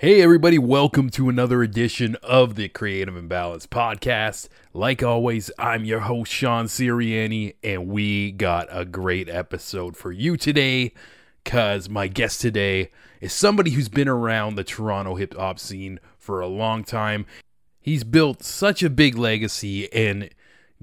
Hey, everybody, welcome to another edition of the Creative Imbalance Podcast. Like always, I'm your host, Sean Siriani, and we got a great episode for you today because my guest today is somebody who's been around the Toronto hip hop scene for a long time. He's built such a big legacy and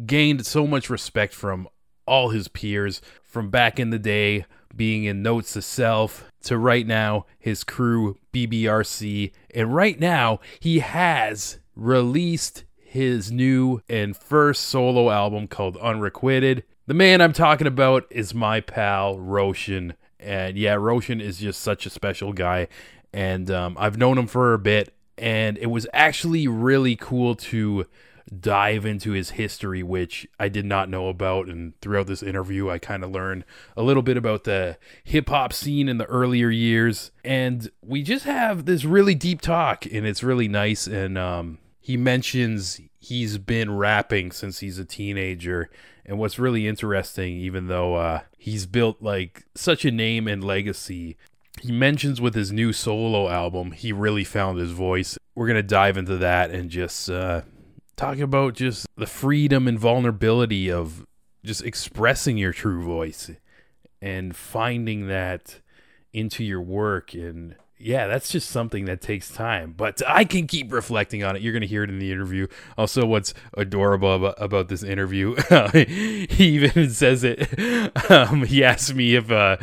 gained so much respect from all his peers from back in the day being in Notes to Self to right now his crew BBRC and right now he has released his new and first solo album called Unrequited. The man I'm talking about is my pal Roshan. And yeah Roshan is just such a special guy. And um, I've known him for a bit. And it was actually really cool to dive into his history, which I did not know about. And throughout this interview, I kind of learned a little bit about the hip hop scene in the earlier years. And we just have this really deep talk, and it's really nice. And um, he mentions he's been rapping since he's a teenager. And what's really interesting, even though uh, he's built like such a name and legacy, he mentions with his new solo album, he really found his voice. We're to dive into that and just uh, talk about just the freedom and vulnerability of just expressing your true voice and finding that into your work and yeah, that's just something that takes time, but I can keep reflecting on it. You're going to hear it in the interview. Also, what's adorable about, about this interview, he even says it. Um, he asked me if uh,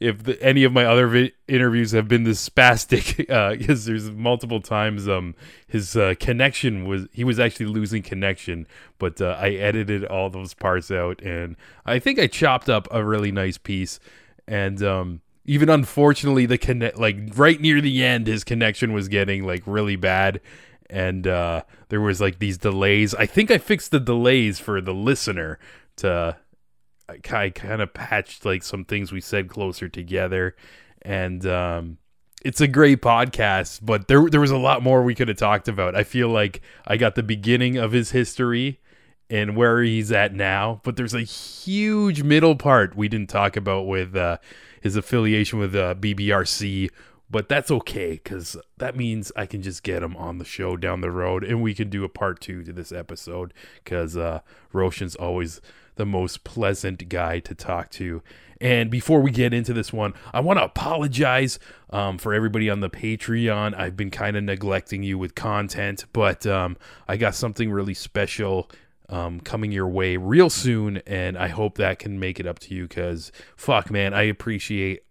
if the, any of my other vi- interviews have been this spastic, because uh, there's multiple times um, his uh, connection was he was actually losing connection, but uh, I edited all those parts out, and I think I chopped up a really nice piece, and um, even unfortunately the connect like right near the end his connection was getting like really bad. And uh there was like these delays. I think i fixed the delays for the listener to i kind of patched like some things we said closer together. And um it's a great podcast but there there was a lot more we could have talked about. I feel like i got the beginning of his history and where he's at now but there's a huge middle part we didn't talk about with uh his affiliation with uh, BBRC, but that's okay because that means I can just get him on the show down the road and we can do a part two to this episode because uh, Roshan's always the most pleasant guy to talk to. And before we get into this one, I want to apologize um, for everybody on the Patreon. I've been kind of neglecting you with content, but um, I got something really special um, coming your way real soon, and I hope that can make it up to you. Because fuck, man, I appreciate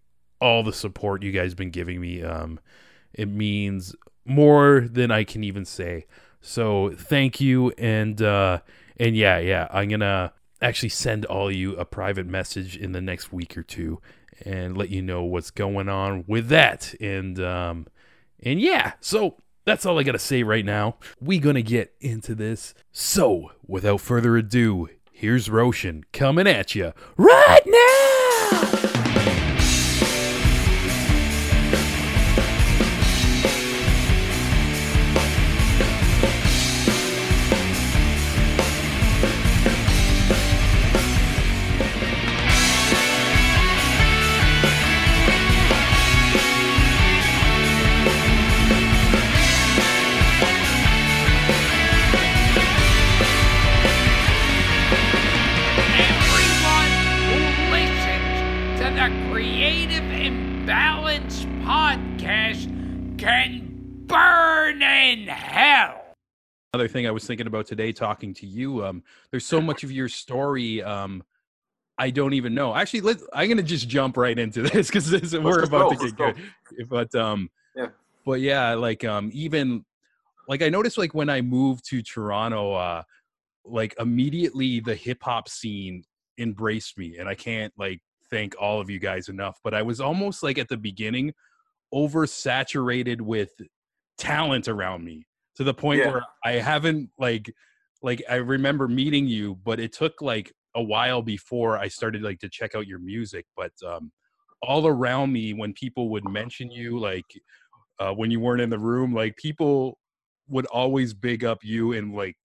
all the support you guys been giving me. Um, it means more than I can even say. So thank you, and uh, and yeah, yeah, I'm gonna actually send all you a private message in the next week or two and let you know what's going on with that. And um, and yeah, so that's all I got to say right now. We gonna get into this. So, without further ado, here's Roshan coming at you right now. Another thing I was thinking about today, talking to you, um, there's so much of your story um, I don't even know. Actually, let I'm gonna just jump right into this because we're about go, to get good. But um, yeah, but yeah, like um, even like I noticed like when I moved to Toronto, uh, like immediately the hip hop scene embraced me, and I can't like thank all of you guys enough. But I was almost like at the beginning oversaturated with talent around me to the point yeah. where I haven't like like I remember meeting you, but it took like a while before I started like to check out your music. But um, all around me, when people would mention you, like uh, when you weren't in the room, like people would always big up you and like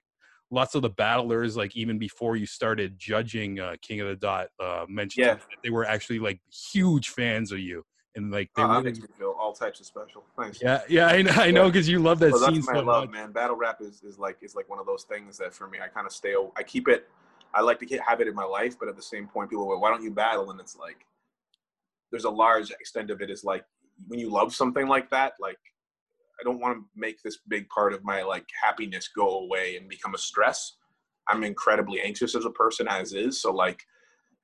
lots of the battlers, like even before you started judging uh, King of the Dot, uh, mentioned yeah. that they were actually like huge fans of you. And like they oh, that really, feel all types of special. Thanks. yeah, yeah, I, know- I know because you love that scene that's my so love, much. man. Battle rap is, is like is like one of those things that for me, I kind of stay. I keep it. I like to get, have it in my life, but at the same point, people go, "Why don't you battle?" And it's like there's a large extent of it is like when you love something like that, like I don't want to make this big part of my like happiness go away and become a stress. I'm incredibly anxious as a person as is, so like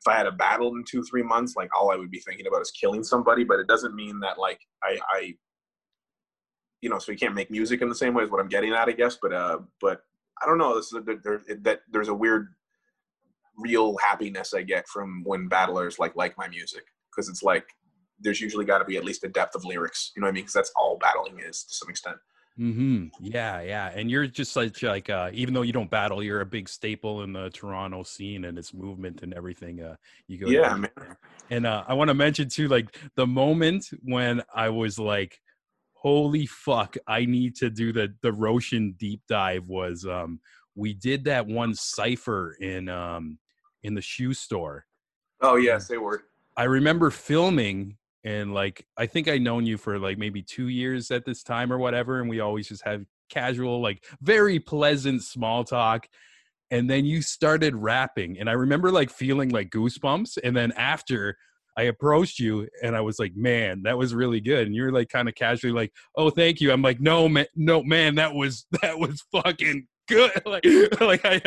if I had a battle in two three months, like all I would be thinking about is killing somebody. But it doesn't mean that like I, I you know, so you can't make music in the same way as what I'm getting at, I guess. But uh, but I don't know. This is a, there, that there's a weird, real happiness I get from when battlers like like my music because it's like there's usually got to be at least a depth of lyrics. You know what I mean? Because that's all battling is to some extent. Hmm Yeah, yeah, and you're just such like uh, even though you don't battle, you're a big staple in the Toronto scene and its movement and everything. Uh, you go, Yeah, man. And uh, I want to mention too, like the moment when I was like, "Holy fuck, I need to do the the Roshan deep dive." Was um, we did that one cipher in um in the shoe store. Oh yes, they were. I remember filming and like I think I known you for like maybe two years at this time or whatever, and we always just have casual, like very pleasant small talk. And then you started rapping, and I remember like feeling like goosebumps. And then after I approached you, and I was like, "Man, that was really good." And you were like kind of casually like, "Oh, thank you." I'm like, "No, man, no, man, that was that was fucking good." like, like I,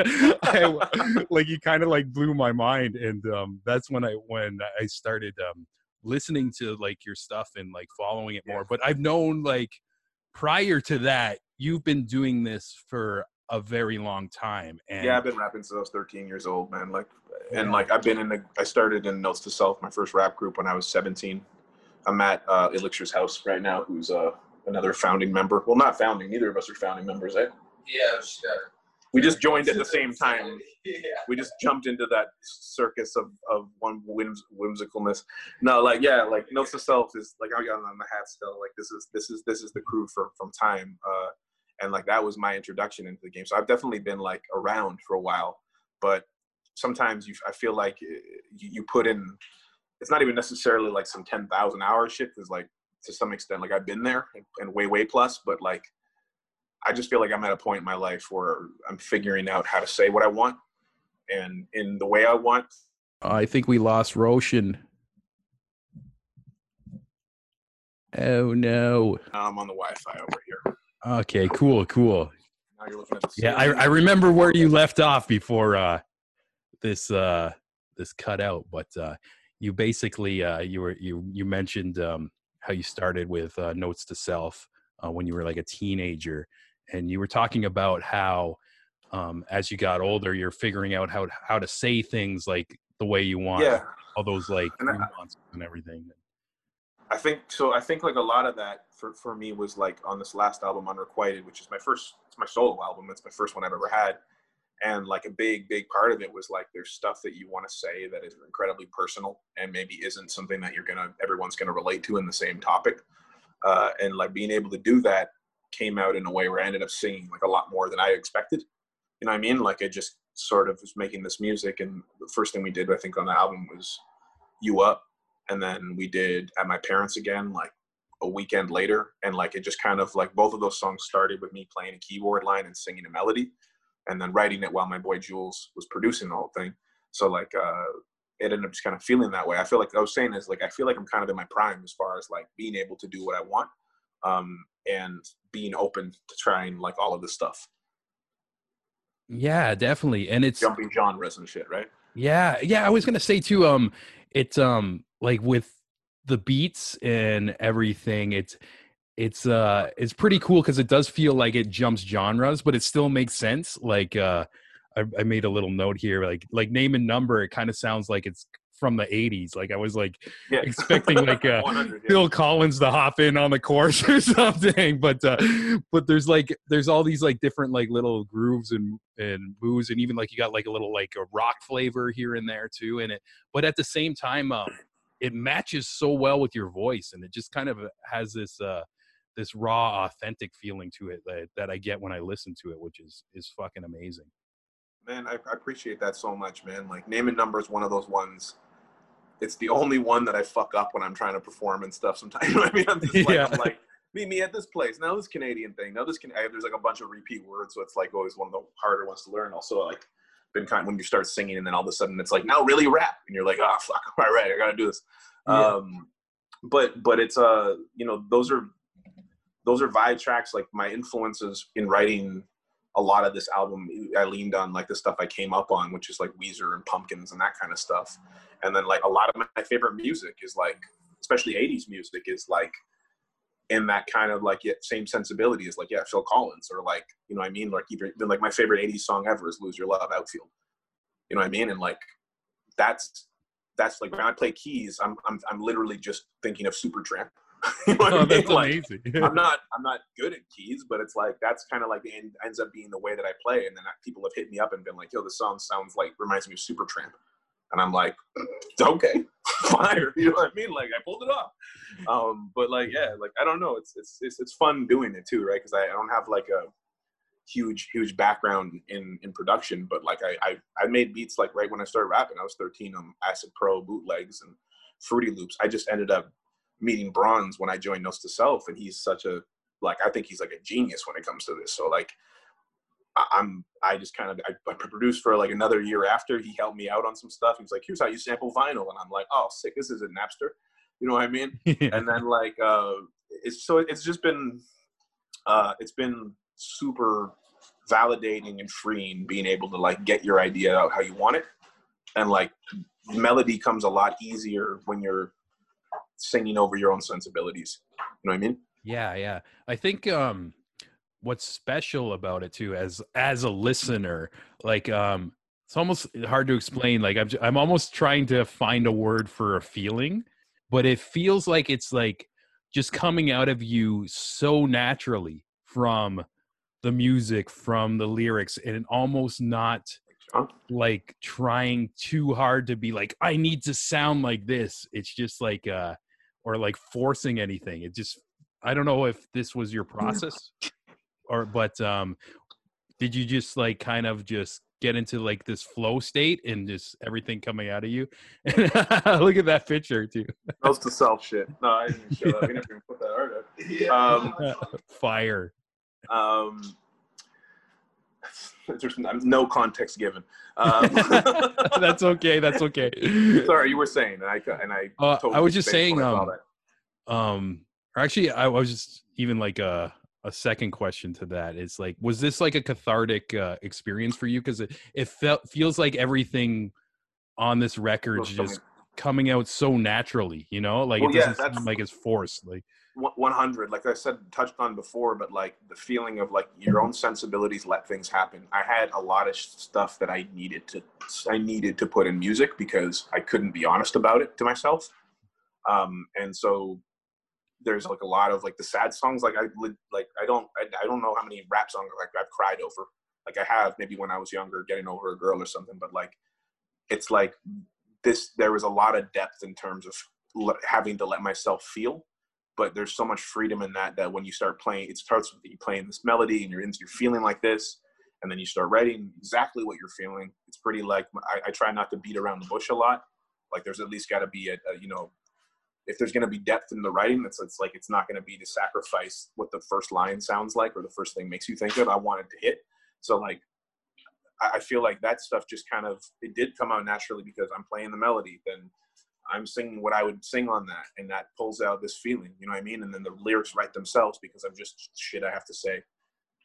I like you kind of like blew my mind, and um, that's when I when I started um listening to like your stuff and like following it more. But I've known like prior to that, you've been doing this for a very long time. And Yeah, I've been rapping since I was 13 years old, man. Like, and like I've been in the. I started in Notes to Self, my first rap group, when I was 17. I'm at uh, Elixir's house right now, who's uh, another founding member. Well, not founding. Neither of us are founding members, eh? Yeah, just got We just joined at the same time. We just jumped into that circus of, of one whims, whimsicalness. No, like yeah, like Notes to Self is like I got on the hat still. Like this is this is this is the crew for from time. Uh, and like that was my introduction into the game. So I've definitely been like around for a while, but sometimes you I feel like uh, you, you put in. It's not even necessarily like some ten thousand hour shit. Because like to some extent, like I've been there and, and way way plus, but like I just feel like I'm at a point in my life where I'm figuring out how to say what I want and in the way I want. I think we lost Roshan. Oh no. I'm on the Wi-Fi over here. Okay, cool, cool. Now you're looking at the Yeah, I. I remember where you left off before uh this uh this cut out, but uh you basically uh you were you you mentioned um how you started with uh notes to self uh, when you were like a teenager and you were talking about how um as you got older you're figuring out how how to say things like the way you want yeah. all those like And I- nuances and everything I think so. I think like a lot of that for, for me was like on this last album, Unrequited, which is my first, it's my solo album. It's my first one I've ever had, and like a big, big part of it was like there's stuff that you want to say that is incredibly personal and maybe isn't something that you're gonna everyone's gonna relate to in the same topic, uh, and like being able to do that came out in a way where I ended up singing like a lot more than I expected. You know what I mean? Like I just sort of was making this music, and the first thing we did, I think, on the album was "You Up." and then we did at my parents again like a weekend later and like it just kind of like both of those songs started with me playing a keyboard line and singing a melody and then writing it while my boy jules was producing the whole thing so like uh it ended up just kind of feeling that way i feel like i was saying is like i feel like i'm kind of in my prime as far as like being able to do what i want um and being open to trying like all of this stuff yeah definitely and it's jumping genres and shit right Yeah, yeah. I was gonna say too. Um, it's um like with the beats and everything. It's it's uh it's pretty cool because it does feel like it jumps genres, but it still makes sense. Like uh, I, I made a little note here. Like like name and number. It kind of sounds like it's from the '80s. Like I was like yeah expecting like uh 100 yeah. Collins to hop in on the course or something. But uh but there's like there's all these like different like little grooves and and moves and even like you got like a little like a rock flavor here and there too in it. But at the same time, um it matches so well with your voice and it just kind of has this uh this raw authentic feeling to it that, that I get when I listen to it, which is is fucking amazing. Man, I, I appreciate that so much, man. Like name and number is one of those ones. it's the only one that I fuck up when I'm trying to perform and stuff. Sometimes, you know what I mean? I'm just like, Yeah. I'm like, meet me at this place. Now this Canadian thing. Now this can. There's like a bunch of repeat words, so it's like always one of the harder ones to learn. Also, like been kind when you start singing, and then all of a sudden it's like now really rap, and you're like, oh fuck, all right, I gotta do this. Yeah. Um, but but it's uh you know those are those are vibe tracks. Like my influences in writing a lot of this album, I leaned on like the stuff I came up on, which is like Weezer and Pumpkins and that kind of stuff. And then like a lot of my favorite music is like, especially '80s music, is like in that kind of like yeah, same sensibility as like yeah Phil Collins or like you know what I mean like even like my favorite '80s song ever is "Lose Your Love" Outfield. You know what I mean? And like that's that's like when I play keys, I'm I'm I'm literally just thinking of Supertramp. you know what I Oh, mean? that's Like, amazing. I'm not I'm not good at keys, but it's like that's kind of like the end, ends up being the way that I play. And then people have hit me up and been like, "Yo, this song sounds like reminds me of Supertramp," and I'm like, "Okay, fire." You know what I mean? Like I pulled it off. Um, but like yeah, like I don't know. It's it's it's, it's fun doing it too, right? Because I, I don't have like a huge huge background in in production, but like I, I I made beats like right when I started rapping. I was 13 on Acid Pro bootlegs and Fruity Loops. I just ended up meeting Bronze when I joined Notes to Self, and he's such a like I think he's like a genius when it comes to this. So like I- I'm I just kind of I, I produced for like another year after he helped me out on some stuff. He was like, "Here's how you sample vinyl," and I'm like, "Oh, sick! This is a Napster." You know what I mean? and then like uh it's so it's just been uh it's been super validating and freeing being able to like get your idea out how you want it and like melody comes a lot easier when you're singing over your own sensibilities you know what i mean Yeah, yeah. I think um what's special about it too as as a listener, like um it's almost hard to explain like I'm I'm almost trying to find a word for a feeling, but it feels like it's like just coming out of you so naturally from the music, from the lyrics and almost not like trying too hard to be like I need to sound like this. It's just like uh or like forcing anything. It just I don't know if this was your process or but um did you just like kind of just get into like this flow state and just everything coming out of you? Look at that picture too. Notes to self shit no i didn't show that we never even put that art up um Fire. um there's no context given um, That's okay. That's okay. sorry you were saying and i and i Uh, I was just saying, when I saw um, um or actually i was just even like a a second question to that it's like was this like a cathartic uh, experience for you because it, it felt feels like everything on this record is just coming out so naturally you know like Well, it doesn't that's- seem like it's forced like 100 like i said touched on before but like the feeling of like your own sensibilities let things happen. I had a lot of stuff that i needed to i needed to put in music because i couldn't be honest about it to myself. Um and so there's like a lot of like the sad songs like i like i don't i, I don't know how many rap songs like i've cried over. Like i have maybe when i was younger getting over a girl or something but like it's like this there was a lot of depth in terms of having to let myself feel but there's so much freedom in that that when you start playing it starts with you playing this melody and you're you're feeling like this and then you start writing exactly what you're feeling. It's pretty like i, I try not to beat around the bush a lot. Like there's at least got to be a, a you know if there's going to be depth in the writing it's, it's like it's not going to be to sacrifice what the first line sounds like or the first thing makes you think of. I wanted to hit. So like I I feel like that stuff just kind of it did come out naturally because I'm playing the melody. Then I'm singing what I would sing on that, and that pulls out this feeling. You know what I mean? And then the lyrics write themselves because I'm just shit I have to say.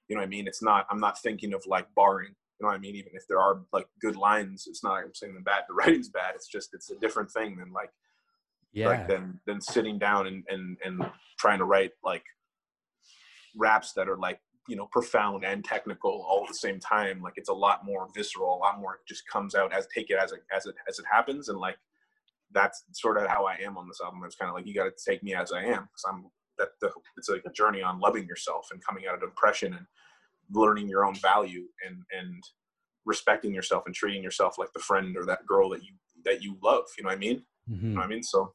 You know what I mean? It's not. I'm not thinking of like barring. You know what I mean? Even if there are like good lines, it's not like I'm saying them bad. The writing's bad. It's just it's a different thing than like yeah like than than sitting down and and and trying to write like raps that are like you know profound and technical all at the same time like it's a lot more visceral a lot more just comes out as take it as it as it as it happens and like that's sort of how i am on this album. It's kind of like you got to take me as i am because i'm that the, it's like a journey on loving yourself and coming out of depression and learning your own value and and respecting yourself and treating yourself like the friend or that girl that you that you love you know what i mean? You Mhm. know what i mean? So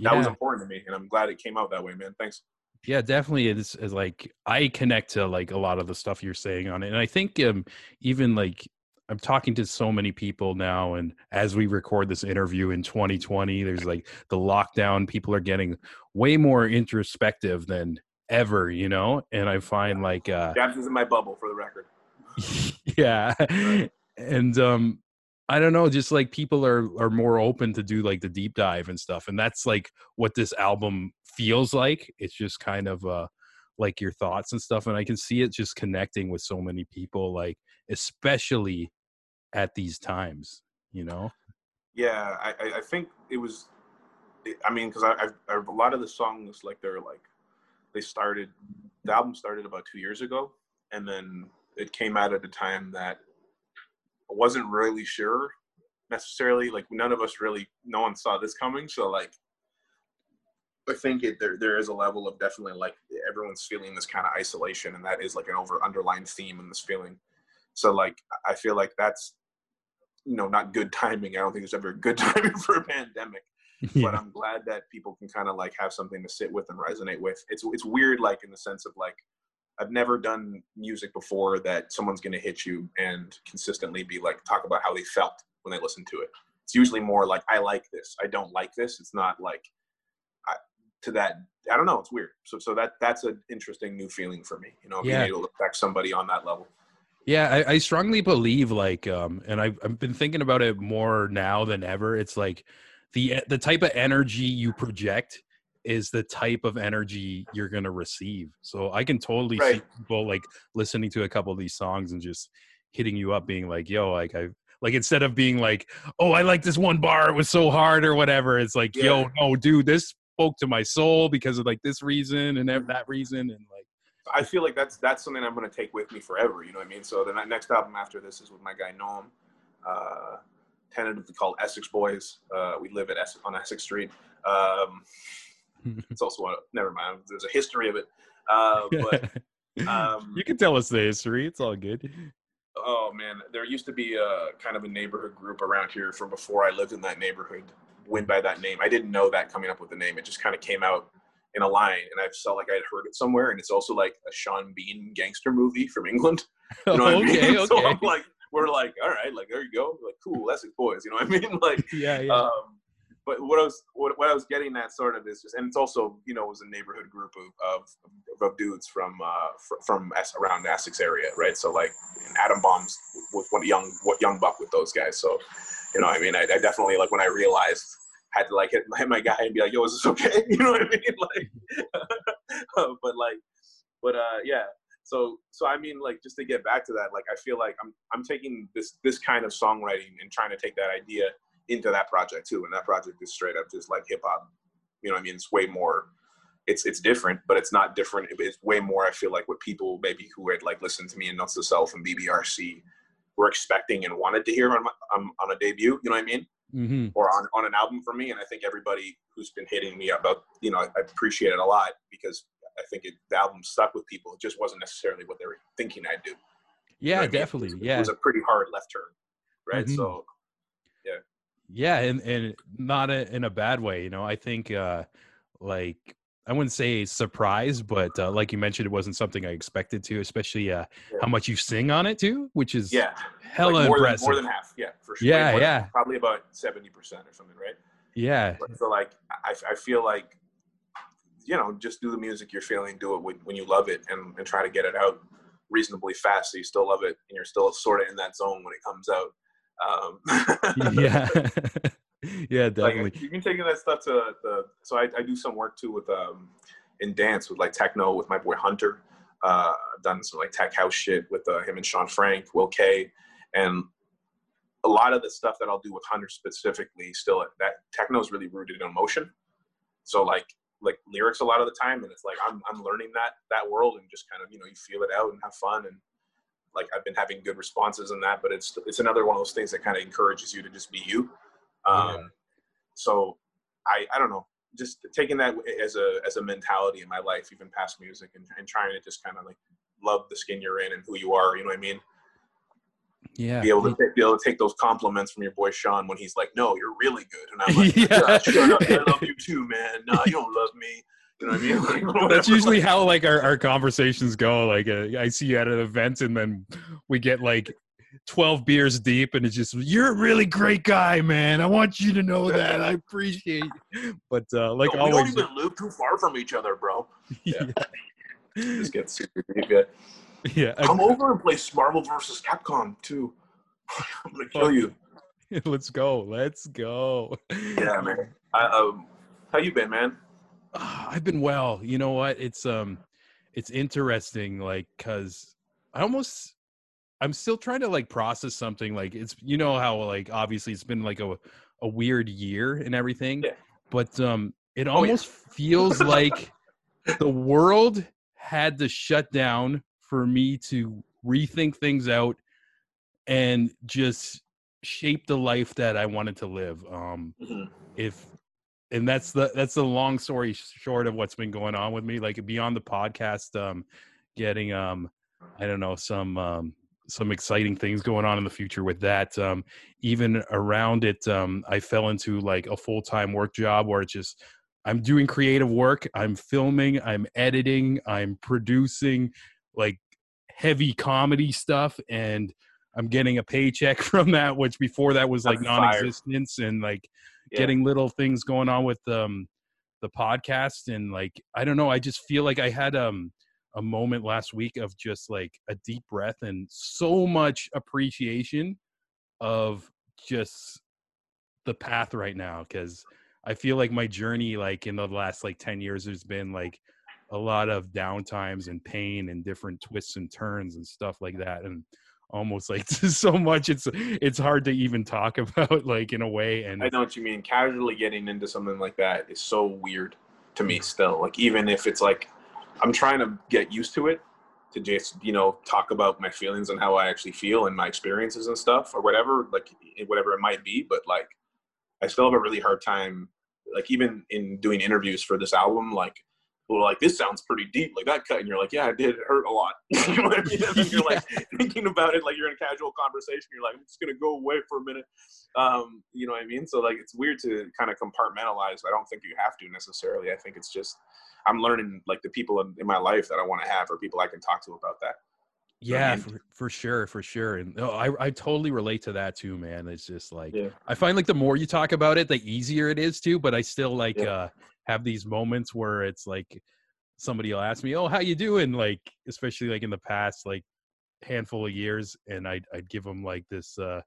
that was important to me and i'm glad it came out that way man. Thanks. Yeah definitely it's, it's like i connect to like a lot of the stuff you're saying on it and i think um even like I'm talking to so many people now, and as we record this interview in 2020, there's like the lockdown. People are getting way more introspective than ever, you know. And I find like uh, is in my bubble for the record. yeah, and um, I don't know, just like people are are more open to do like the deep dive and stuff, and that's like what this album feels like. It's just kind of uh like your thoughts and stuff, and I can see it just connecting with so many people, like especially at these times, you know. Yeah, I I think it was. Eh, I mean, because I, I've a lot of the songs like they're like they started the album started about two years ago, and then it came out at a time that I wasn't really sure necessarily. Like none of us really, no one saw this coming. So like, I think it, there there is a level of definitely like everyone's feeling this kind of isolation, and that is like an over underlying theme in this feeling. So like, I feel like that's you know not good timing. I don't think there's ever good timing for a pandemic. Yeah. But I'm glad that people can kind of like have something to sit with and resonate with. It's it's weird, like in the sense of like I've never done music before that someone's going to hit you and consistently be like, talk about how they felt when they listened to it. It's usually more like, I like this. I don't like this. It's not like I, to that. I don't know. It's weird. So, so that that's an interesting new feeling for me. You know, being able to affect somebody on that level. Yeah, I, I strongly believe like, um, and I've I've been thinking about it more now than ever. It's like the the type of energy you project is the type of energy you're going to receive. So I can totally right. see people like listening to a couple of these songs and just hitting you up being like, yo, like I like instead of being like, oh, I like this one bar, it was so hard or whatever. It's like, yeah. yo, no, dude, this spoke to my soul because of like this reason and that reason and I feel like that's that's something I'm going to take with me forever. You know what I mean? So the next album after this is with my guy Noam, uh, tentatively called Essex Boys. Uh, we live at Essex, on Essex Street. Um, it's also a, never mind. There's a history of it, uh, but um, you can tell us the history. It's all good. Oh man, there used to be a kind of a neighborhood group around here from before I lived in that neighborhood. Went by that name. I didn't know that coming up with the name. It just kind of came out in a line, and I felt like I'd heard it somewhere. And it's also like a Sean Bean gangster movie from England. You know what okay, I mean? Okay. So I'm like, we're like, all right, like there you go, like cool, that's Essex boys. You know what I mean? Like, yeah, yeah. Um, but what I was what, what I was getting at sort of is just, and it's also you know it was a neighborhood group of of, of dudes from uh fr- from around the Essex area, right? So like Adam Bombs was one young what young buck with those guys. So you know, I mean, I, I definitely like when I realized had to like hit, hit my guy and be like, "Yo, is this okay?" You know what I mean? Like, but like, but uh, yeah. So so I mean, like, just to get back to that, like, I feel like I'm I'm taking this this kind of songwriting and trying to take that idea into that project too. And that project is straight up just like hip hop. You know what I mean? It's way more it's it's different, but it's not different. It's way more. I feel like what people maybe who had like listened to me and Notes to Self and BBRC were expecting and wanted to hear on my, on a debut. You know what I mean? Mm-hmm. Or on on an album for me. And I think everybody who's been hitting me about, you know, I, I appreciate it a lot because I think it, the album stuck with people. It just wasn't necessarily what they were thinking I'd do. Yeah, you know definitely. I mean? it was, yeah, it was a pretty hard left turn, right? Mm-hmm. So yeah, Yeah. and and not a, in a bad way. You know, I think uh like I wouldn't say surprise, but uh, like you mentioned, it wasn't something I expected to, especially uh, yeah. how much you sing on it too, which is yeah, hella like more impressive. Than, more than half, yeah, for sure. Yeah, yeah, than, probably about seventy percent or something, right? Yeah. So like, I, I feel like, you know, just do the music you're feeling, do it when, when you love it, and and try to get it out reasonably fast, so you still love it, and you're still sort of in that zone when it comes out. Um, yeah. yeah, definitely. Like, you can take that stuff to the. So I, I do some work too with um in dance with like techno with my boy Hunter. Uh, I've done some like tech house shit with uh, him and Sean Frank, Will K, and a lot of the stuff that I'll do with Hunter specifically, still that techno is really rooted in emotion. So like like lyrics a lot of the time, and it's like I'm I'm learning that that world and just kind of you know you feel it out and have fun and like I've been having good responses in that, but it's it's another one of those things that kind of encourages you to just be you. Um, yeah. So I I don't know, just taking that as a as a mentality in my life, even past music, and, and trying to just kind of like love the skin you're in and who you are. You know what I mean? Yeah. Be able to be able to take those compliments from your boy Sean when he's like, "No, you're really good," and I'm like, yeah. "Shut up, I love you too, man. Nah, you don't love me." You know what I mean? Like, That's usually how like our, our conversations go. Like uh, I see you at an event, and then we get like 12 beers deep and it's just you're a really great guy man i want you to know that i appreciate you. but uh like No, always we don't even live too far from each other, bro. yeah, This gets super deep. Yeah. yeah I- Come over and play Marvel versus Capcom too. I'm gonna kill you. let's go let's go Yeah, man. I, um, how you been, man? Ah, I've been well. You know what? It's um it's interesting like cuz I almost I'm still trying to like process something like it's you know how like obviously it's been like a a weird year and everything. Yeah. But um it Oh, yeah. almost feels like the world had to shut down for me to rethink things out and just shape the life that I wanted to live. Um Mhm. if and that's the that's the long story short of what's been going on with me like beyond the podcast um getting um i don't know some um some exciting things going on in the future with that um even around it um i fell into like a full-time work job where it's just i'm doing creative work i'm filming i'm editing i'm producing like heavy comedy stuff and i'm getting a paycheck from that which before that was like That's fire. non-existence and like Yeah. getting little things going on with um the podcast and like I don't know I just feel like I had um a moment last week of just like a deep breath and so much appreciation of just the path right now cuz I feel like my journey like in the last like 10 years has been like a lot of downtimes and pain and different twists and turns and stuff like that and almost like so much it's it's hard to even talk about like in a way and I know what you mean. Casually getting into something like that is so weird to me mm. still. Like even if it's like I'm trying to get used to it to just, you know, talk about my feelings and how I actually feel and my experiences and stuff or whatever, like whatever it might be, but like I still have a really hard time like even in doing interviews for this album like well, like this sounds pretty deep, like that cut, and you're like, yeah, it did it hurt a lot. you know what I mean? And then you're like thinking about it, like you're in a casual conversation. You're like, I'm just gonna go away for a minute. Um, you know what I mean? So like, it's weird to kind of compartmentalize. I don't think you have to necessarily. I think it's just I'm learning like the people in, in my life that I want to have are people I can talk to about that. I Yeah, mean? for, for sure, for sure. And no, I I totally relate to that too, man. It's just like Yeah. I find like the more you talk about it, the easier it is to, but I still like Yeah. uh have these moments where it's like somebody will ask me, "Oh, how you doing?" like especially like in the past like handful of years and I'd I'd give them like this uh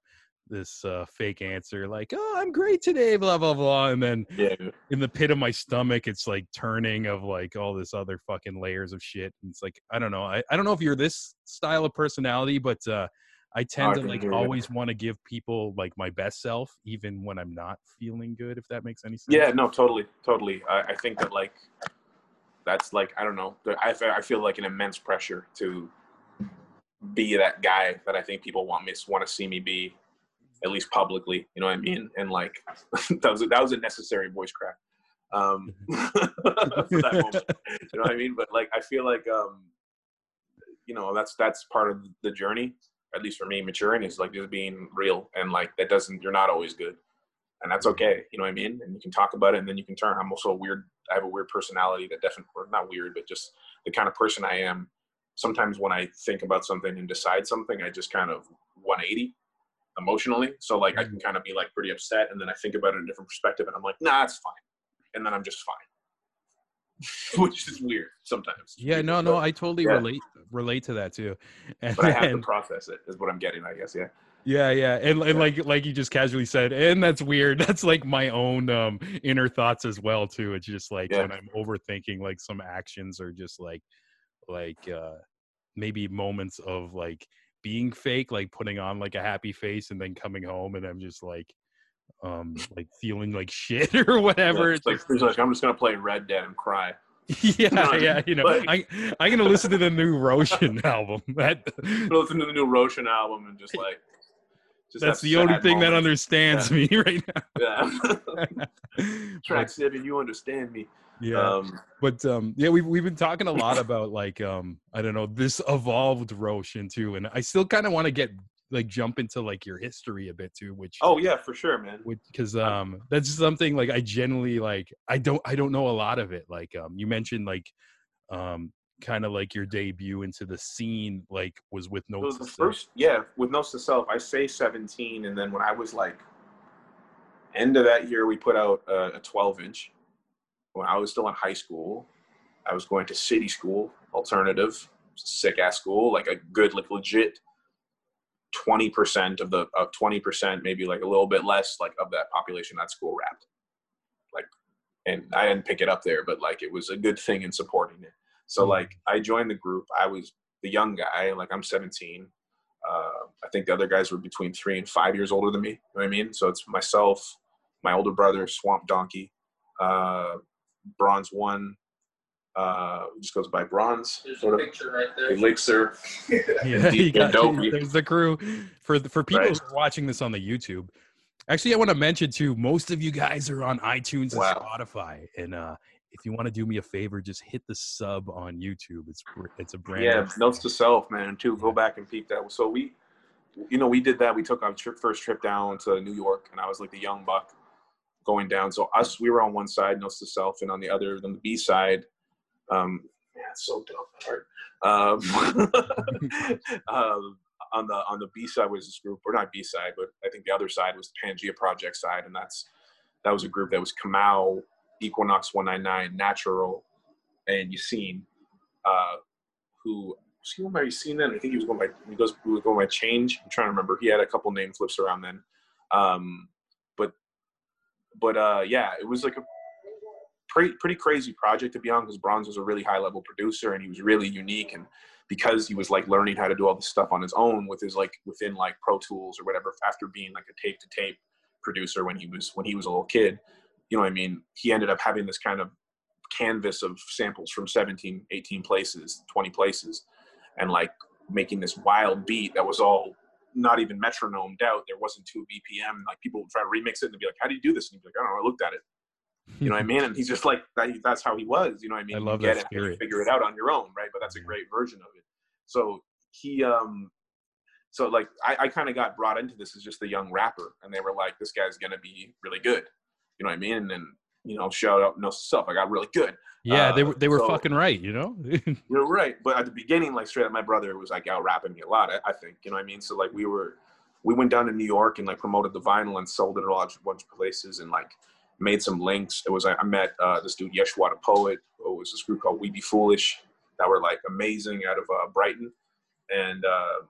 this uh fake answer like, "Oh, I'm great today, blah blah blah." And then Yeah, in the pit of my stomach it's like turning of like all this other fucking layers of shit and it's like i don't know i, I don't know if you're this style of personality but uh i tend I to like always want to give people like my best self even when i'm not feeling good if that makes any sense yeah, no, totally, totally. I, I think that like that's like I don't know. I I feel like an immense pressure to be that guy that I think people want me want to see me be, at least publicly. You know what I mean? And like that was a, that was a necessary voice crack. Um, for that moment. you know what I mean? But like I feel like um, you know that's that's part of the journey. At least for me, maturing is like just being real and like that doesn't. You're not always good and that's okay. You know what I mean? And you can talk about it, and then you can turn. I'm also a weird. I have a weird personality that definitely, or not weird, but just the kind of person I am. Sometimes when I think about something and decide something, I just kind of 180 emotionally. So like I can mm-hmm. kind of be like pretty upset, and then I think about it in a different perspective, and I'm like, nah, it's fine, and then I'm just fine, which is weird sometimes. yeah no no i totally yeah. relate relate to that too and, But I have to process it. Is what I'm getting. I guess. Yeah. Yeah, yeah, and, and like like you just casually said, and that's weird. That's like my own um inner thoughts as well too. It's just like Yeah. when I'm overthinking like some actions or just like like uh maybe moments of like being fake, like putting on like a happy face and then coming home and I'm just like um like feeling like shit or whatever. Yeah, it's like, it's like I'm just gonna play Red Dead and cry. yeah, yeah, you know, like- I I'm gonna listen to the new Roshan album. That listen to the new Roshan album and just like just that's the only thing that moments. understands me right now. yeah track seven you understand me yeah. um but um yeah we've, we've been talking a lot about like um i don't know this evolved roshan too and i still kind of want to get like jump into like your history a bit too which oh yeah for sure man because um that's something like i generally like i don't i don't know a lot of it like um you mentioned like um kind of like your debut into the scene like was with It Notes was the first, yeah, with Notes to Self. I say 17, and then when I was like end of that year, we put out a, a 12 inch. When I was still in high school, I was going to city school, alternative, sick ass school, like a good, like legit 20% of the of 20%, maybe like a little bit less, like of that population that school rapped. Like, and I didn't pick it up there, but like it was a good thing in supporting it. So Mhm. like I joined the group. I was the young guy, like I'm 17. Uh, I think the other guys were between three and five years older than me. You know what I mean? So it's myself, my older brother, Swamp Donkey, uh, Bronze One, uh, just goes by Bronze, There's a of picture right there. Elixir. Yeah, Deep you got, there's the crew. For for people Right. who are watching this on the YouTube, actually, I want to mention too. Most of you guys are on iTunes and Wow. Spotify, and uh, if you want to do me a favor, just hit the sub on YouTube. It's it's a brand. Yeah, notes to self, man. Too. Go back and peep that. So we, you know, we did that. We took our trip, first trip down to New York, and I was like the young buck going down. So us, we were on one side, notes to self, and on the other, on the B side, um, it's so dope. Um, um, on the on the B side was this group, or not B side, but I think the other side was the Pangea Project side, and that's that was a group that was Kamau, Equinox 199, Natural, and Yassine, uh, who was he going by Yassine then? I think he was going by he goes he was going by Change. I'm trying to remember. He had a couple name flips around then, um, but but uh, yeah, it was like a pretty pretty crazy project to be on because Bronze was a really high level producer and he was really unique and because he was like learning how to do all this stuff on his own with his like within like Pro Tools or whatever after being like a tape to tape producer when he was when he was a little kid you know what I mean? He ended up having this kind of canvas of samples from 17 18 places 20 places and like making this wild beat that was all not even metronomed out there wasn't two BPM like people would try to remix it and be like how do you do this? And he'd be like I don't know I looked at it you know what I mean? And he's just like that, that's how he was. You know what I mean? I You love get that it and you spirit. figure it out on your own, right? But that's a great version of it. So he, um, so like I, I kind of got brought into this as just a young rapper, and they were like, "This guy's gonna be really good." You know what I mean? And then you know, shout out no stuff. I got really good. Yeah, they Uh, were they were so- fucking right. You know. You're right. But at the beginning, like straight up, my brother was like out rapping me a lot. I, I think you know what I mean. So like we were, we went down to New York and like promoted the vinyl and sold it at a lot- bunch of places and like made some links. It was I met uh, this dude Yeshua the poet. It was this group called We Be Foolish that were like amazing out of uh, Brighton and uh,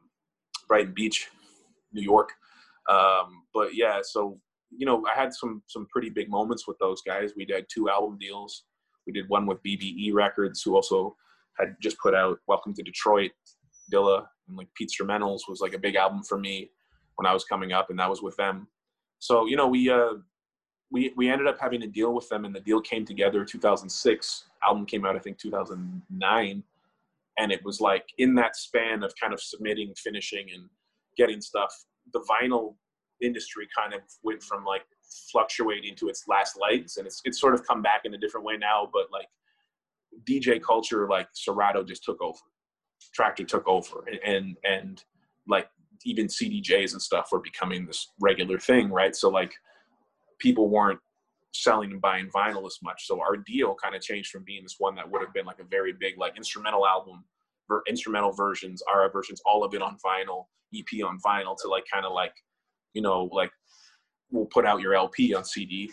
Brighton Beach, New York. Um, but yeah, so you know, I had some some pretty big moments with those guys. We did two album deals. We did one with BBE Records, who also had just put out Welcome to Detroit, Dilla, and like PeteStrumentals was like a big album for me when I was coming up, and that was with them. So you know, we uh, we we ended up having a deal with them, and the deal came together 2006. Album came out, I think, 2009, and it was like in that span of kind of submitting, finishing, and getting stuff. The vinyl industry kind of went from like fluctuating to its last legs, and it's it's sort of come back in a different way now. But like DJ culture, like Serato just took over, Traktor took over, and and, and like even CDJs and stuff were becoming this regular thing, right? So like people weren't selling and buying vinyl as much. So our deal kind of changed from being this one that would have been like a very big like instrumental album, ver- instrumental versions, RF versions, all of it on vinyl, EP on vinyl, to like kind of like, you know, like we'll put out your LP on CD,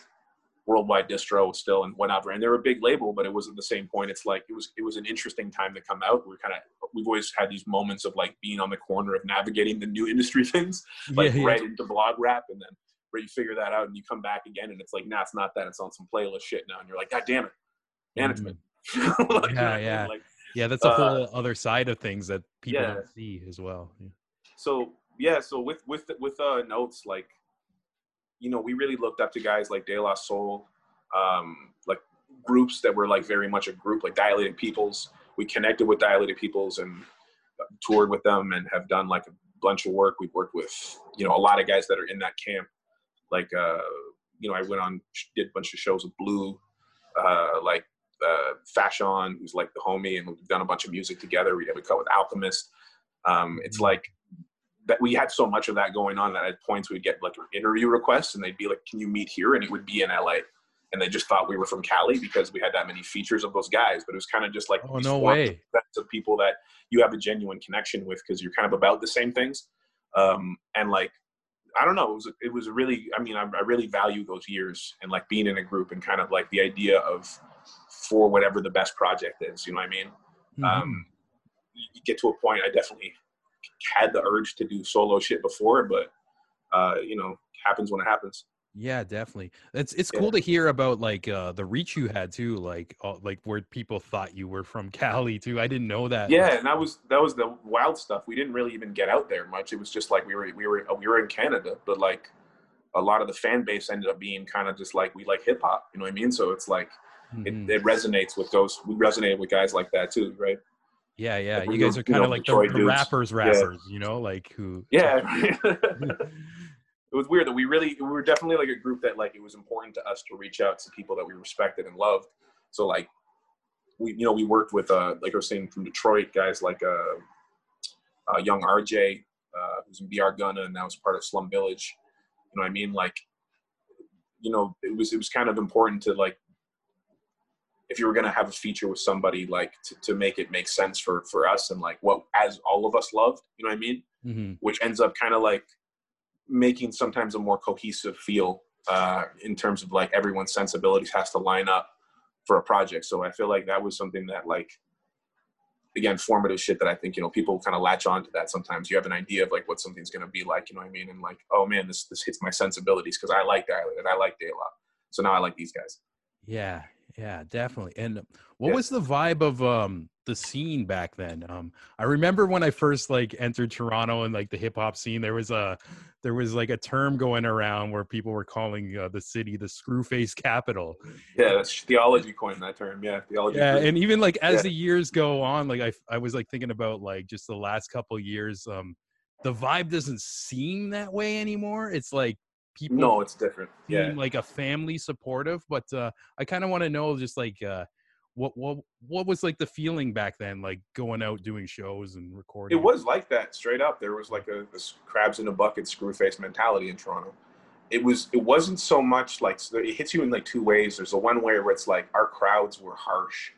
worldwide distro still and whatever. And they're a big label, but it was at the same point. It's like it was it was an interesting time to come out. We're kind of we've always had these moments of like being on the corner of navigating the new industry things like yeah, yeah. right into blog rap and then where you figure that out and you come back again and it's like nah it's not that it's on some playlist shit now and you're like god damn it management Like, you know what I Mm-hmm. Yeah, mean? yeah. Like, Yeah, that's a Uh, whole other side of things that people yeah. don't see as well. Yeah. so yeah so with with with uh notes like you know we really looked up to guys like De La Soul um like groups that were like very much a group like dilated peoples we connected with dilated peoples and toured with them and have done like a bunch of work we've worked with you know a lot of guys that are in that camp like uh you know i went on did a bunch of shows with Blu uh like uh Fashawn who's like the homie and we've done a bunch of music together. We have a cut with alchemist. Um it's like that we had so much of that going on that at points we'd get like interview requests and they'd be like can you meet here? And it would be in la and they just thought we were from Cali because we had that many features of those guys. But it was kind of just like oh no way. of people that you have a genuine connection with because you're kind of about the same things. Um, and like I don't know, it was it was really I mean I, I really value those years and like being in a group and kind of like the idea of for whatever the best project is. You know what I mean? Mm-hmm. Um, you get to a point. I definitely had the urge to do solo shit before, but uh, you know, happens when it happens. Yeah, definitely. It's it's yeah. cool to hear about like uh the reach you had too, like uh, like where people thought you were from Cali too. I didn't know that. Yeah, and that was that was the wild stuff. We didn't really even get out there much. It was just like we were we were we were in Canada, but like a lot of the fan base ended up being kind of just like we like hip hop. You know what I mean? So it's like mm-hmm. it, it resonates with those. We resonated with guys like that too, right? Yeah, yeah. Like you guys are kind of like the, the rappers, rappers. Yeah. You know, like who? Yeah. it was weird that we really we were definitely like a group that like it was important to us to reach out to people that we respected and loved. So like we you know we worked with uh like I was saying from Detroit guys like uh, uh young RJ uh, who's in BR Gunna and now is part of Slum Village. You know what I mean? Like you know it was it was kind of important to like if you were going to have a feature with somebody like to, to make it make sense for for us and like what as all of us loved you know what i mean mm-hmm. which ends up kind of like making sometimes a more cohesive feel uh, in terms of like everyone's sensibilities has to line up for a project. So I feel like that was something that like again formative shit that I think you know people kind of latch on to that. Sometimes you have an idea of like what something's gonna be like, you know what I mean? And like, oh man, this this hits my sensibilities because I like that and I like Day a lot. So now I like these guys. Yeah, yeah, definitely. And what yeah. was the vibe of um the scene back then? Um I remember when I first like entered Toronto and like the hip hop scene, there was a there was like a term going around where people were calling uh, the city the screwface capital. Yeah, that's theology coined that term. Yeah, theology. Yeah, and even like as yeah. the years go on, like I I was like thinking about like just the last couple years um the vibe doesn't seem that way anymore. It's like people no it's different yeah like a family supportive but uh i kind of want to know just like uh what what what was like the feeling back then like going out doing shows and recording? it was like that straight up. There was like a this crabs in a bucket screwface mentality in toronto. It was it wasn't so much like it hits you in like two ways. There's a one way where it's like our crowds were harsh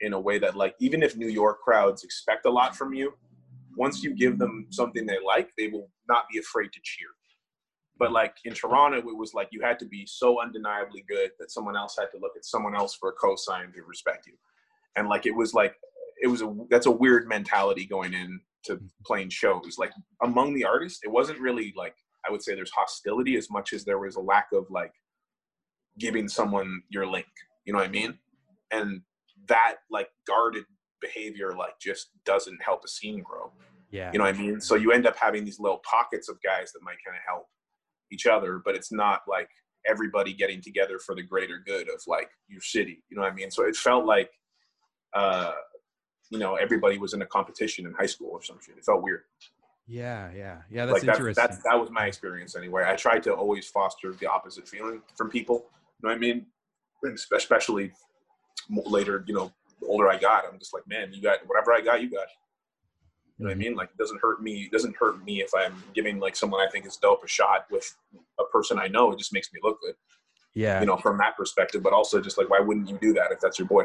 in a way that like even if new york crowds expect a lot from you once you give them something they like they will not be afraid to cheer but like in Toronto, it was like you had to be so undeniably good that someone else had to look at someone else for a cosign to respect you. And like it was like it was a that's a weird mentality going in to mm-hmm. playing shows. Like among the artists, it wasn't really like I would say there's hostility as much as there was a lack of like giving someone your link. You know what I mean? And that like guarded behavior like just doesn't help a scene grow. Yeah. You know what I mean? So you end up having these little pockets of guys that might kind of help each other, but it's not like everybody getting together for the greater good of like your city. You know what I mean? So it felt like, uh, you know, everybody was in a competition in high school or some shit. It felt weird. Yeah, yeah, yeah. That's like interesting. That's, that was my experience anyway. I tried to always foster the opposite feeling from people. You know what I mean? Especially later, you know, the older I got, I'm just like, man, you got whatever I got, you got. You know what I mean? Like it doesn't hurt me. It doesn't hurt me if I'm giving like someone I think is dope a shot with a person I know. It just makes me look good. Yeah. You know, from that perspective, but also just like, why wouldn't you do that if that's your boy?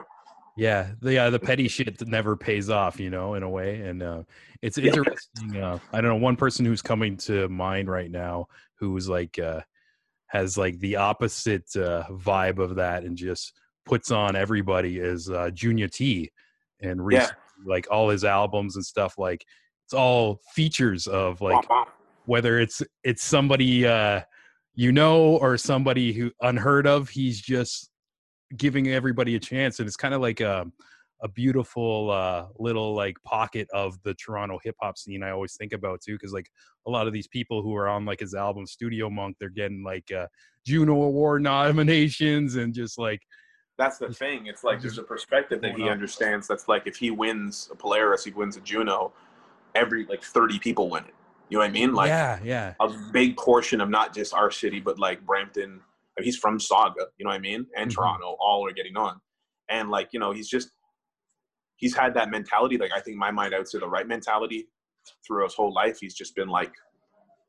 Yeah, the uh, the petty shit never pays off, you know, in a way, and uh, it's interesting. Uh, I don't know one person who's coming to mind right now who's like uh, has like the opposite uh, vibe of that and just puts on everybody is uh, Junia-T, and recently yeah like all his albums and stuff like it's all features of like whether it's it's somebody uh you know or somebody who unheard of he's just giving everybody a chance and it's kind of like a a beautiful uh, little like pocket of the Toronto hip hop scene. I always think about too, because like a lot of these people who are on like his album Studio Monk, they're getting like uh, Juno Award nominations and just like that's the thing. It's like there's a perspective that he understands. That's like if he wins a Polaris, he wins a Juno. Every like 30 people win it. You know what I mean? Like yeah, yeah. A big portion of not just our city, but like Brampton. He's from Saga. You know what I mean? And mm-hmm. Toronto, all are getting on. And like you know, he's just he's had that mentality. Like I think my mind, I would say the right mentality through his whole life. He's just been like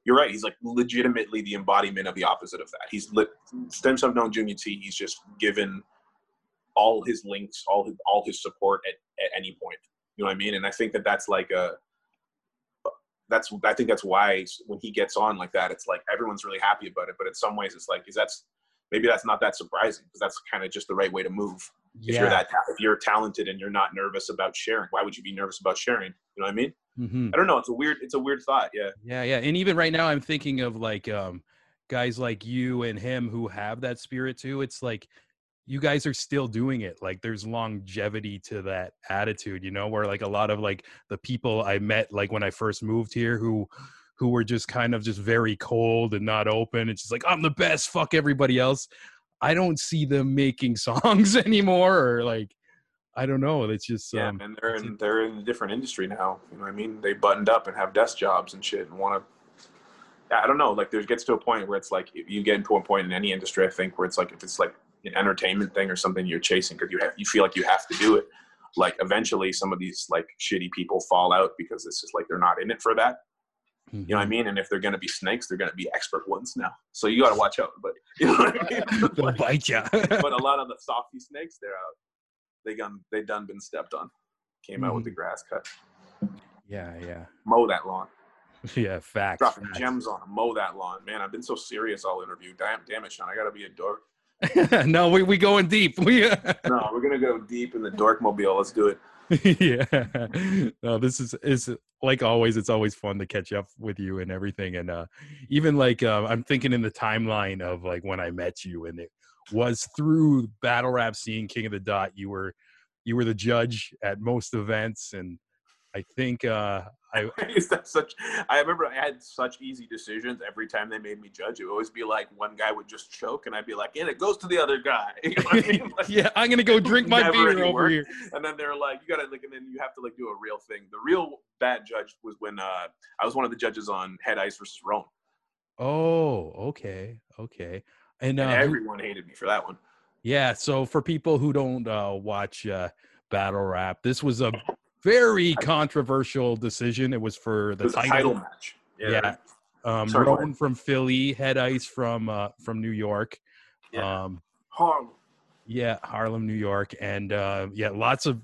you're right. He's like legitimately the embodiment of the opposite of that. He's lit, Stem Cell Known Junia-T. He's just given all his links, all his all his support at, at any point. You know what I mean? And I think that that's like a that's I think that's why when he gets on like that, it's like everyone's really happy about it. But in some ways, it's like is that's maybe that's not that surprising because that's kind of just the right way to move. Yeah. If you're that if you're talented and you're not nervous about sharing, why would you be nervous about sharing? You know what I mean? Mm-hmm. I don't know. It's a weird. It's a weird thought. Yeah. Yeah, yeah. And even right now, I'm thinking of like um, guys like you and him who have that spirit too. It's like you guys are still doing it. Like there's longevity to that attitude, you know, where like a lot of like the people I met like when I first moved here who who were just kind of just very cold and not open. It's just like I'm the best, fuck everybody else. I don't see them making songs anymore or like I don't know. It's just yeah, um, and they're in they're in a different industry now. You know what I mean? They buttoned up and have desk jobs and shit and want to. I don't know. Like there gets to a point where it's like you get into a point in any industry. I think where it's like if it's like an entertainment thing or something you're chasing because you have you feel like you have to do it. Like eventually, some of these like shitty people fall out because it's just like they're not in it for that. Mm-hmm. You know what I mm-hmm. mean? And if they're going to be snakes, they're going to be expert ones now. So you got to watch out. But you know what I mean? They'll bite you. but a lot of the softy snakes, they're out. They done they done been stepped on. Came mm-hmm. out with the mm-hmm. grass cut. Yeah, yeah. Mow that lawn. Yeah, facts. Dropping facts. gems on them. Mow that lawn, man. I've been so serious all interview. Damn, damn it, Sean. I got to be a dork. no, we we going deep. We no, we're gonna go deep in the dork mobile. Let's do it. yeah. No, this is is like always. It's always fun to catch up with you and everything. And uh, even like uh, I'm thinking in the timeline of like when I met you, and it was through battle rap scene, King of the Dot. You were you were the judge at most events, and I think uh, I that such. I remember I had such easy decisions every time they made me judge. It would always be like one guy would just choke, and I'd be like, "And it goes to the other guy." You know I mean? like, yeah, I'm gonna go drink my beer over work. here. And then they're like, "You gotta like," and then you have to like do a real thing. The real bad judge was when uh, I was one of the judges on Head Ice versus Rone. Oh, okay, okay. And, uh, and everyone hated me for that one. Yeah. So for people who don't uh, watch uh, battle rap, this was a very controversial decision. It was for the was title. title. match. Yeah. yeah. Um, Sorry, Rone from Philly, Head Ice from uh, from New York. Yeah. Um, Harlem. Yeah, Harlem, New York, and uh, yeah, lots of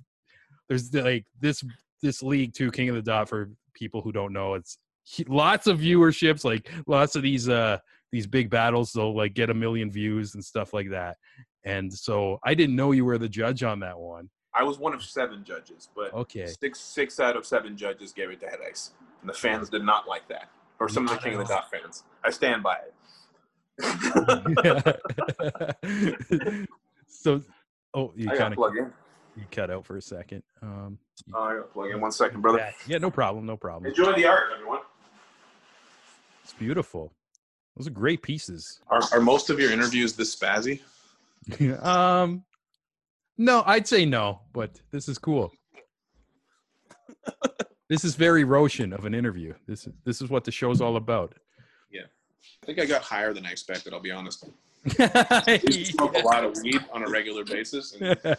there's like this this league too, King of the Dot for people who don't know. It's lots of viewerships, like lots of these uh these big battles. They'll like get a million views and stuff like that. And so I didn't know you were the judge on that one. I was one of seven judges, but okay, six six out of seven judges gave it to Head Ice, and the fans did not like that, or some of the King of the Dot fans. I stand by it. so, oh, you kind of plug in. You cut out for a second. Um, oh, I got plug in one second, brother. Yeah, yeah, no problem, no problem. Enjoy the art, everyone. It's beautiful. Those are great pieces. Are, are most of your interviews this spazzy? um, no, I'd say no, but this is cool. this is very Roshan of an interview. This is this is what the show's all about. Yeah, I think I got higher than I expected. I'll be honest. I smoke a lot of weed on a regular basis. And, uh,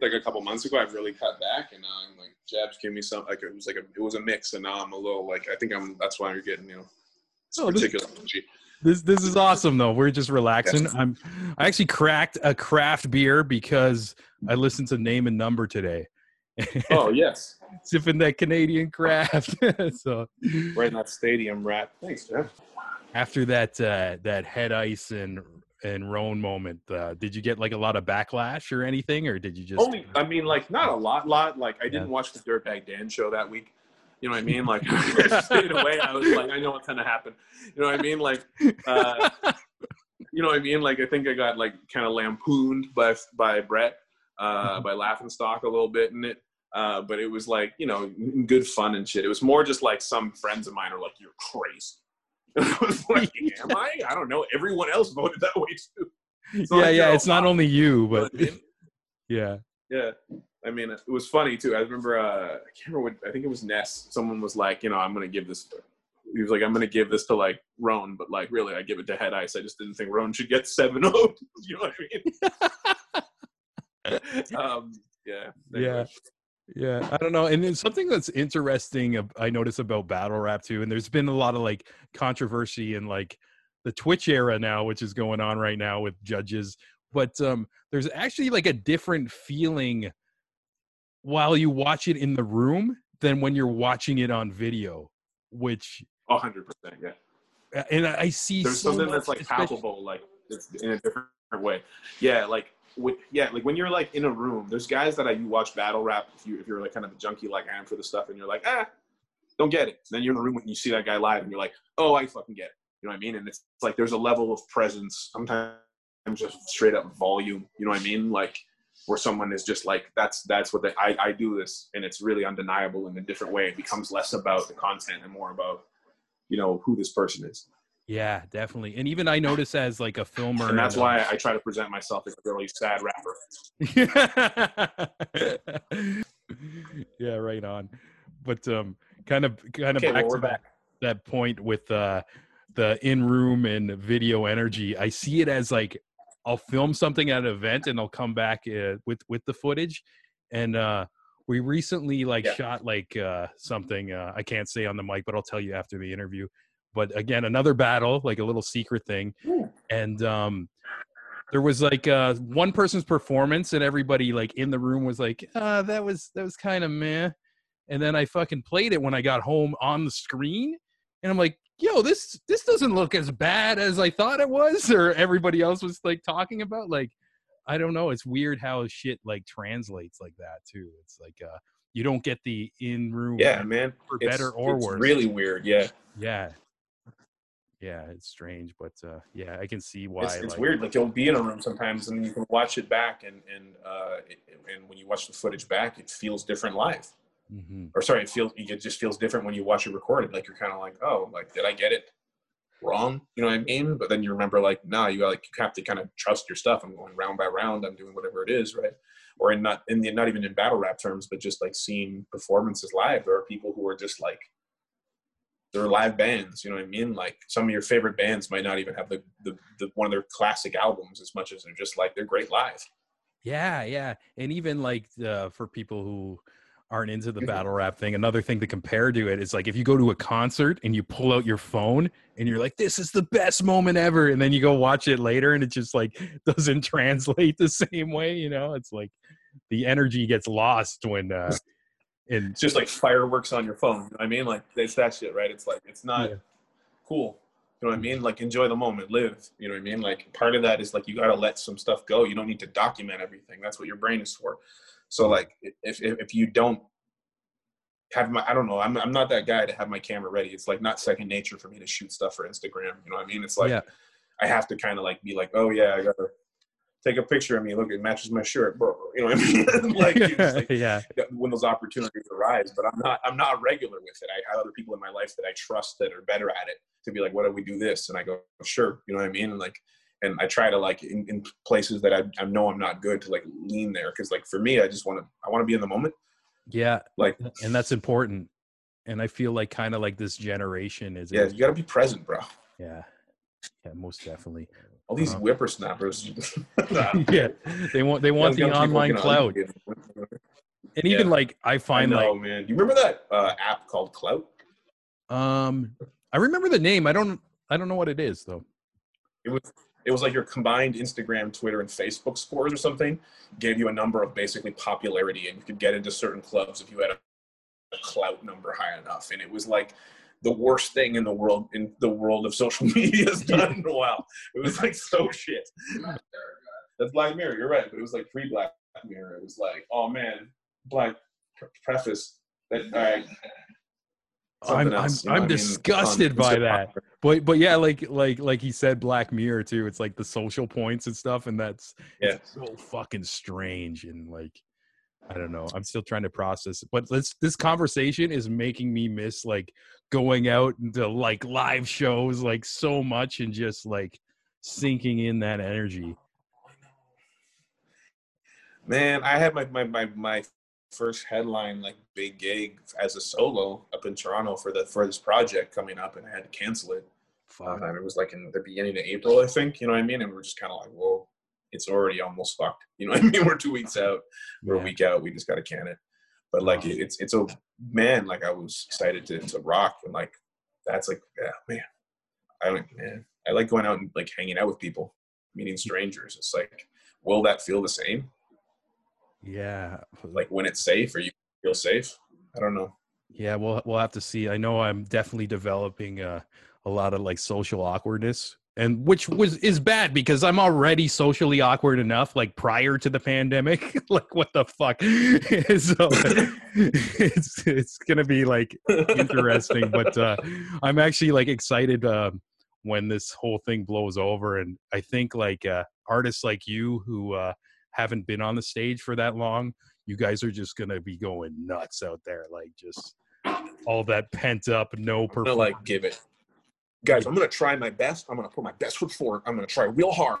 like a couple months ago, I've really cut back, and now I'm like, Jabs give me some. Like it was like a, it was a mix, and now I'm a little like I think I'm. That's why you're getting you know, oh, particular this, this this is awesome though. We're just relaxing. I'm I actually cracked a craft beer because I listened to Name and Number today. Oh yes, sipping that Canadian craft. so right in that stadium rat. Thanks, Jeff. After that uh, that head ice and and Rone moment, uh, did you get like a lot of backlash or anything, or did you just only? I mean, like not a lot, lot. Like I didn't yeah. watch the Dirtbag Dan show that week. You know what I mean? Like I stayed away. I was like, I know what's gonna happen. You know what I mean? Like, uh, you know what I mean? Like I think I got like kind of lampooned by by Brett, uh, mm-hmm. by laughing stock a little bit in it. Uh, but it was like you know good fun and shit. It was more just like some friends of mine are like, "You're crazy." I was like, "Am I? I don't know. Everyone else voted that way too." So yeah, like, yeah. It's not only you, but you know I mean? yeah, yeah. I mean, it was funny too. I remember, uh, I can't remember what, I think it was Ness. Someone was like, you know, I'm going to give this, he was like, I'm going to give this to like Rone, but like, really, I give it to Head Ice. I just didn't think Rone should get 7 0. you know what I mean? um, yeah. Anyway. Yeah. Yeah, I don't know. And then something that's interesting I notice about battle rap too, and there's been a lot of like controversy in like the Twitch era now, which is going on right now with judges. But um there's actually like a different feeling while you watch it in the room than when you're watching it on video, which hundred percent, yeah. and I see There's so something much, that's like palpable, like it's in a different way. Yeah, like with, yeah, like when you're like in a room, there's guys that I you watch battle rap if you if you're like kind of a junkie like I am for the stuff, and you're like ah, don't get it. then you're in the room and you see that guy live, and you're like, oh, I fucking get it. You know what I mean? And it's, it's like there's a level of presence, sometimes just straight up volume. You know what I mean? Like where someone is just like that's that's what they, I I do this, and it's really undeniable in a different way. It becomes less about the content and more about you know who this person is. Yeah, definitely. And even I notice as like a filmer, and that's why I try to present myself as a really sad rapper. yeah, right on. But um, kind of, kind of Okay, back well, to we're that, back. that point with uh, the in-room and video energy. I see it as like I'll film something at an event and I'll come back uh, with with the footage. And uh, we recently like Yeah. shot like uh, something uh, I can't say on the mic, but I'll tell you after the interview. But again, another battle, like a little secret thing, Ooh. and um, there was like uh, one person's performance, and everybody like in the room was like, uh, "That was that was kind of meh." And then I fucking played it when I got home on the screen, and I'm like, "Yo, this this doesn't look as bad as I thought it was," or everybody else was like talking about. Like, I don't know. It's weird how shit like translates like that too. It's like uh, you don't get the in room, Yeah, man. for It's- better or it's worse. Really weird. Yeah, yeah. Yeah, it's strange, but uh, yeah, I can see why. it's, it's like, weird. Like you'll be in a room sometimes, and you can watch it back, and and uh, it, and when you watch the footage back, it feels different live. Mhm. Or sorry, it feels it just feels different when you watch it recorded. Like you're kind of like, oh, like did I get it wrong? You know what I mean? But then you remember, like, nah, you got like you have to kind of trust your stuff. I'm going round by round. I'm doing whatever it is, right? Or in not in the not even in battle rap terms, but just like seeing performances live. There are people who are just like they're live bands. You know what I mean? Like some of your favorite bands might not even have the, the, the one of their classic albums as much as they're just like they're great live. Yeah, yeah, and even like uh, for people who aren't into the Mhm. battle rap thing, another thing to compare to it is like if you go to a concert and you pull out your phone and you're like, "This is the best moment ever," and then you go watch it later and it just like doesn't translate the same way. You know, it's like the energy gets lost when uh, and It's just like fireworks on your phone. You know what I mean? Like it's that shit, right? It's like it's not Yeah. cool. You know what I mean? Like enjoy the moment, live. You know what I mean? Like part of that is like you gotta let some stuff go. You don't need to document everything. That's what your brain is for. So like if if, if you don't have my I don't know, I'm I'm not that guy to have my camera ready. It's like not second nature for me to shoot stuff for Instagram. You know what I mean? It's like yeah, I have to kind of like be like, oh yeah, I gotta take a picture of me. Look, it matches my shirt, bro. You know what I mean? like, like yeah, when those opportunities arise. But I'm not I'm not regular with it. I have other people in my life that I trust that are better at it to be like, what do we do this? And I go, sure. You know what I mean? And like, and I try to like in, in places that I, I know I'm not good to like lean there because like for me, I just want to I want to be in the moment. yeah, Like, and that's important. And I feel like kind of like this generation is yeah, you got to be present, bro. yeah, yeah, most definitely. All these Uh-huh. whippersnappers. yeah, they want they want the online cloud, and even Yeah. like I I find know, like man. You remember that uh, app called Klout? um, I remember the name. I don't I don't know what it is though. It was it was like your combined Instagram, Twitter, and Facebook scores or something gave you a number of basically popularity, and you could get into certain clubs if you had a, clout number high enough. And it was like the worst thing in the world in the world of social media has done in a while. It was like so shit. That's Black Mirror. You're right, but it was like pre Black Mirror. It was like, oh man, Black pre- preface. That all right. I'm something I'm, I'm what I mean? disgusted by that. But but yeah, like like like he said, Black Mirror too. It's like the social points and stuff, and that's Yeah. so fucking strange and like I don't know. I'm still trying to process. it. But this this conversation is making me miss like going out into like live shows like so much and just like sinking in that energy. Man, I had my, my, my, my first headline like big gig as a solo up in Toronto for the for this project coming up, and I had to cancel it. Fuck. Um, it was like in the beginning of April, I think. You know what I mean? And we're just kind of like, well, it's already almost fucked. You know what I mean? We're two weeks out, we're Yeah. a week out. We just got to can it. But like it, it's it's a man. Like I was excited to to rock and like that's like yeah man. I like man. I like going out and like hanging out with people, meeting strangers. It's like, will that feel the same? Yeah. Like when it's safe or you feel safe? I don't know. Yeah, we'll we'll have to see. I know I'm definitely developing uh, a lot of like social awkwardness, and which was is bad because I'm already socially awkward enough. Like prior to the pandemic, like what the fuck? so it's it's gonna be like interesting, but uh, I'm actually like excited uh, when this whole thing blows over, and I think like uh, artists like you who uh, haven't been on the stage for that long you guys are just gonna be going nuts out there, like just all that pent up, no performance. like give it, guys. I'm gonna try my best. I'm gonna put my best foot forward. I'm gonna try real hard.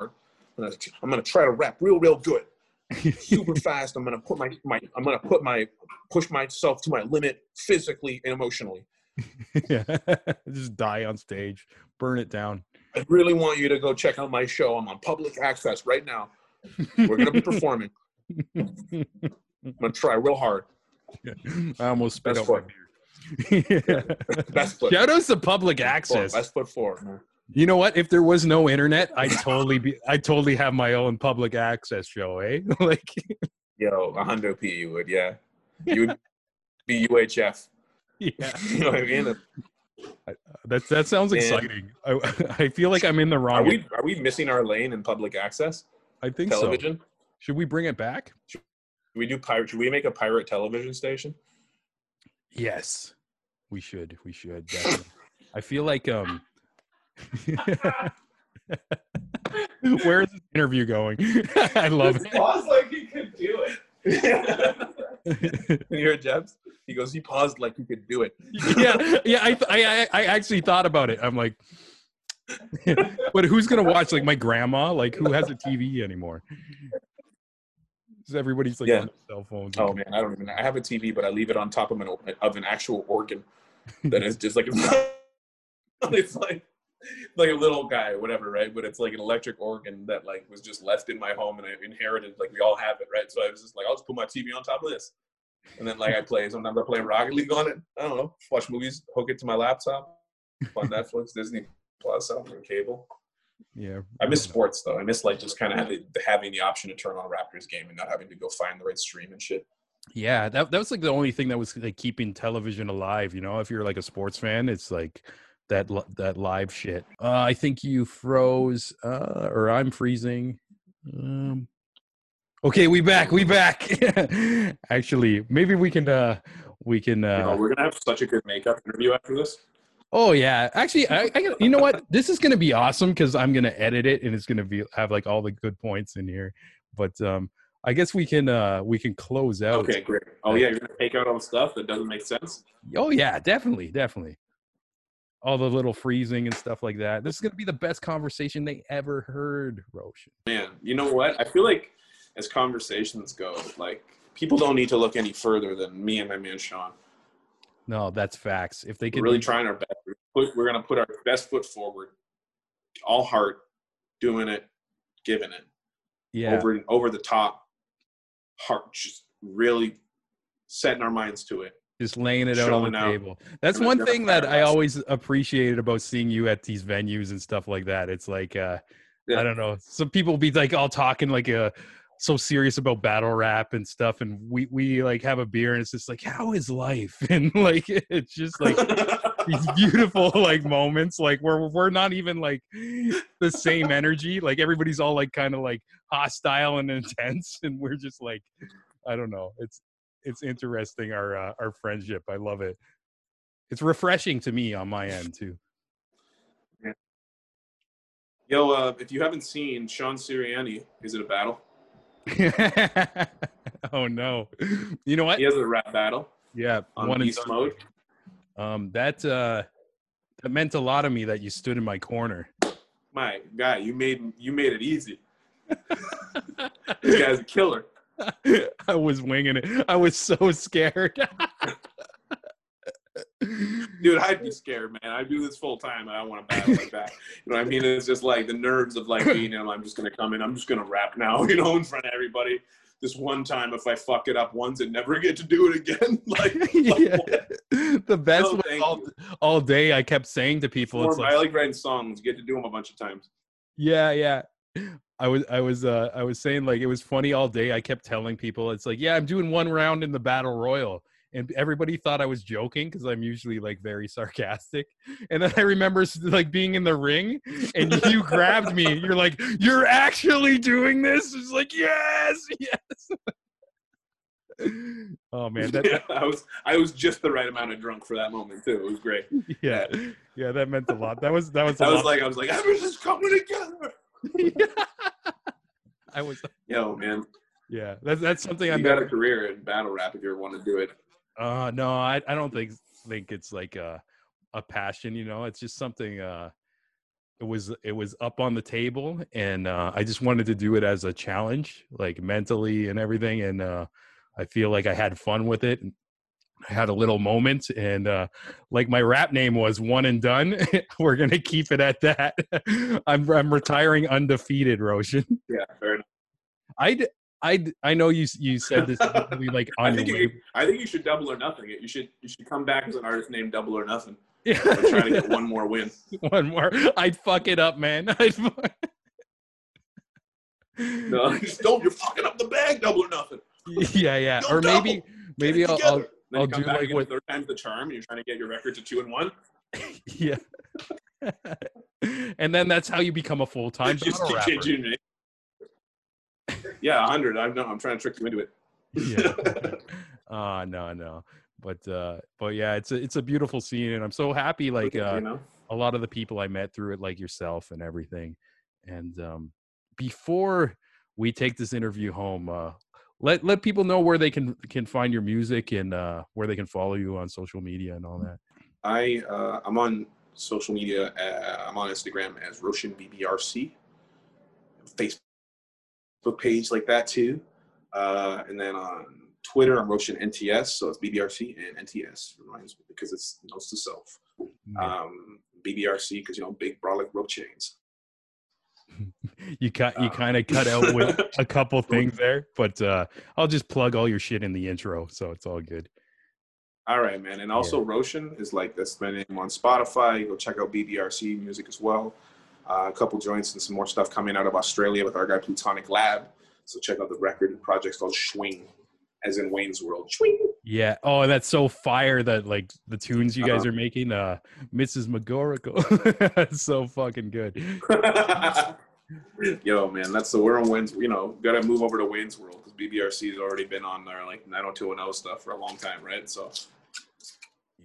I'm gonna, I'm gonna try to rap real, real good, super fast. I'm gonna put my my I'm gonna put my push myself to my limit physically and emotionally. yeah. just die on stage, burn it down. I really want you to go check out my show. I'm on public access right now. We're gonna be performing. I'm gonna try real hard. I almost spit Best out my foot. beer. Best foot. Shout outs to public access. Best foot forward. You know what? If there was no internet, I'd totally be I totally have my own public access show, eh? like Yo, a hundo P you would, yeah. You would be UHF. yeah. You know what I mean? That that sounds And- exciting. I I feel like I'm in the wrong. Are wrong. we are we missing our lane in public access I think so. Should we bring it back? Should we do pirate? Should we make a pirate television station? Yes, we should. We should. I feel like um. Where is this interview going? I love it. paused like he could do it. you hear Jebs? He goes, he paused like he could do it. yeah, yeah. I, I, I actually thought about it. I'm like, but who's gonna watch? Like my grandma. Like who has a TV anymore? everybody's like Yeah. on their cell phones. Oh man, I don't even. I have a TV, but I leave it on top of an of an actual organ that is just like it's like like a little guy, whatever, right? But it's like an electric organ that like was just left in my home and I inherited. Like we all have it, right? So I was just like, I'll just put my TV on top of this, and then like I play. Sometimes I play Rocket League on it. I don't know, watch movies, hook it to my laptop on Netflix, Disney Plus, I don't on cable. yeah. I miss sports though. I miss like just kind of having, having the option to turn on a Raptors game and not having to go find the right stream and shit. Yeah, that that was like the only thing that was like keeping television alive. You know, if you're like a sports fan, it's like that that live shit. Uh, I think you froze, uh, or I'm freezing. Um, okay, we back. We back. Actually, maybe we can. uh We can. You know, uh we're gonna have such a good makeup interview after this. Oh yeah, actually, I, I you know what? This is gonna be awesome because I'm gonna edit it and it's gonna be have like all the good points in here. But um, I guess we can uh we can close out. Okay, great. Oh yeah, you're gonna take out all the stuff that doesn't make sense. Oh yeah, definitely, definitely. All the little freezing and stuff like that. This is gonna be the best conversation they ever heard, Roshan. Man, you know what? I feel like as conversations go, like people don't need to look any further than me and my man Sean. No, that's facts. If they could really trying our best. We're put- we're gonna put our best foot forward, all heart, doing it, giving it, yeah, over over the top, heart, just really setting our minds to it. just laying it out on the out. table. That's one thing that I always appreciated about seeing you at these venues and stuff like that. It's like uh Yeah. I don't know. Some people be like all talking like uh so serious about battle rap and stuff and we we like have a beer and it's just like how is life? And like it's just like these beautiful like moments like where we're not even like the same energy like everybody's all like kind of like hostile and intense and we're just like i don't know it's it's interesting our uh, our friendship i love it. It's refreshing to me on my end too. Yo, uh, if you haven't seen Sean Sirianni, is it a battle? oh no you know what He has a rap battle yeah on one Beast. Mode. um that uh that meant a lot of me that you stood in my corner My guy, you made you made it easy. This guy's a killer. I was winging it. I was so scared. Dude, I'd be scared, man. I do this full time. I don't want to battle like that. You know what I mean? It's just like the nerves of like being him. I'm just gonna come in. I'm just gonna rap now. You know, in front of everybody. this one time if I fuck it up once and never get to do it again. like, yeah. the best No, all, all day I kept saying to people, More- it's like, I like writing songs. You get to do them a bunch of times. Yeah, yeah. I was I was uh I was saying like it was funny all day. I kept telling people it's like, yeah, I'm doing one round in the battle royal. And everybody thought I was joking because I'm usually like very sarcastic. And then I remember like being in the ring and you grabbed me. You're like, You're actually doing this? It's like, yes, yes. oh man, that, yeah, I was I was just the right amount of drunk for that moment too. It was great. yeah. Yeah, that meant a lot. That was that was I was lot. like I was like everything's coming together. I was Yo, man, yeah. That's that's something I'm you got a career in battle rap if you ever want to do it. Uh no, I I don't think think it's like a a passion, you know. It's just something uh it was it was up on the table and uh I just wanted to do it as a challenge, like mentally and everything and uh I feel like I had fun with it. I had a little moment and uh like my rap name was one and done. We're going to keep it at that. I'm I'm retiring undefeated, Roshan. Yeah, fair enough. I I I know you you said this really like I on think your you, way. I think you should double or nothing. You should you should come back as an artist named Double or Nothing Yeah. try to get one more win. one more. I'd fuck it up, man. I'd fuck... No, just don't. You're fucking up the bag. Double or nothing. yeah, yeah. Go Or maybe, double. maybe it I'll. I'll, Then I'll you come do back like what- third time's the charm, and you're trying to get your record to two and one. yeah. and then that's how you become a full time Just battle keep rapper. changing your name. Yeah, hundred. I know. I'm trying to trick you into it. Yeah. Ah, no, no. But uh, but yeah, it's a it's a beautiful scene, and I'm so happy. Like uh, you know. a lot of the people I met through it, like yourself and everything. And um, before we take this interview home, uh, let let people know where they can can find your music and uh, where they can follow you on social media and all that. I uh, I'm on social media. Uh, I'm on Instagram as Roshan BBRC, Facebook page like that too, uh, and then on Twitter I'm Roshan NTS. So it's BBRC and NTS reminds me because it's notes to self. Um, BBRC because you know big brolic rope chains. you cut you uh, kind of cut out with a couple things there, but uh, I'll just plug all your shit in the intro, so it's all good. All right, man. And also, Roshan is like that's my name on Spotify. You go check out BBRC music as well. Uh, a couple joints and some more stuff coming out of Australia with our guy Plutonic Lab. So check out the record and project's called Schwing, as in Wayne's World. Schwing. Yeah. Oh, that's so fire that like the tunes you guys Uh-huh. are making. Uh, Mrs. It's so fucking good. Yo, man, that's the we're on Wayne's. You know, gotta move over to Wayne's World because BBRC has already been on their like 90210 stuff for a long time, right? So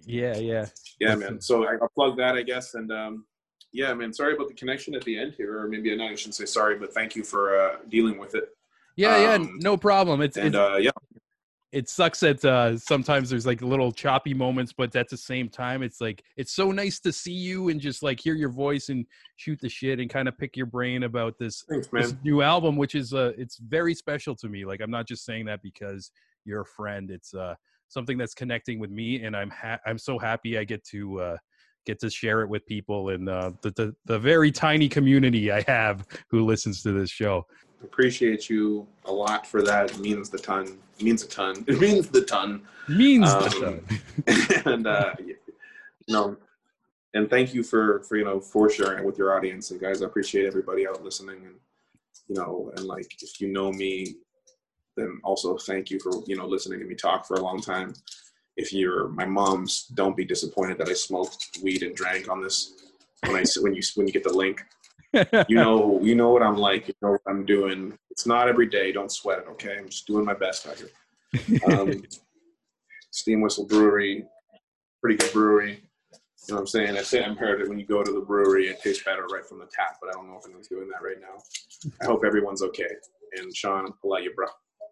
Yeah, yeah. yeah, man. So I- I'll plug that, I guess. And um, yeah, man. Sorry about the connection at the end here, or maybe I shouldn't say sorry, but thank you for uh, dealing with it. Yeah, yeah, Um, no problem. It's, And it's uh, yeah, it sucks that uh, sometimes there's like little choppy moments, but at the same time, it's like it's so nice to see you and just like hear your voice and shoot the shit and kind of pick your brain about this thanks, this new album, which is uh, it's very special to me. Like I'm not just saying that because you're a friend. It's uh, something that's connecting with me, and I'm ha- I'm so happy I get to uh, get to share it with people and uh, the, the the very tiny community I have who listens to this show. Appreciate you a lot for that. It means the ton. It means a ton. It means the ton. Means Um, the and uh, you know, and thank you for for you know for sharing it with your audience and guys. I appreciate everybody out listening and you know and like if you know me, then also thank you for you know listening to me talk for a long time. If you're my mom's, don't be disappointed that I smoked weed and drank on this. When I when you when you get the link, you know you know what I'm like. You know what I'm doing. It's not every day. Don't sweat it. Okay, I'm just doing my best out here. Um, Steam Whistle Brewery, pretty good brewery. You know what I'm saying? I say I'm heard it when you go to the brewery, it tastes better right from the tap, but I don't know if anyone's doing that right now. I hope everyone's okay. And Sean, I'll let you, bro.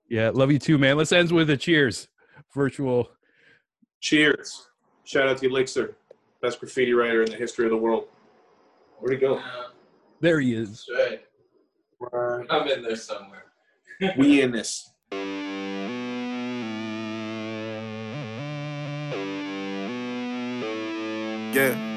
yeah, love you too, man. Let's end with a cheers. Virtual. Cheers. Shout out to Elicser, best graffiti writer in the history of the world. Where'd he go? There he is. Right. I'm in there somewhere. We in this. Yeah. Yeah.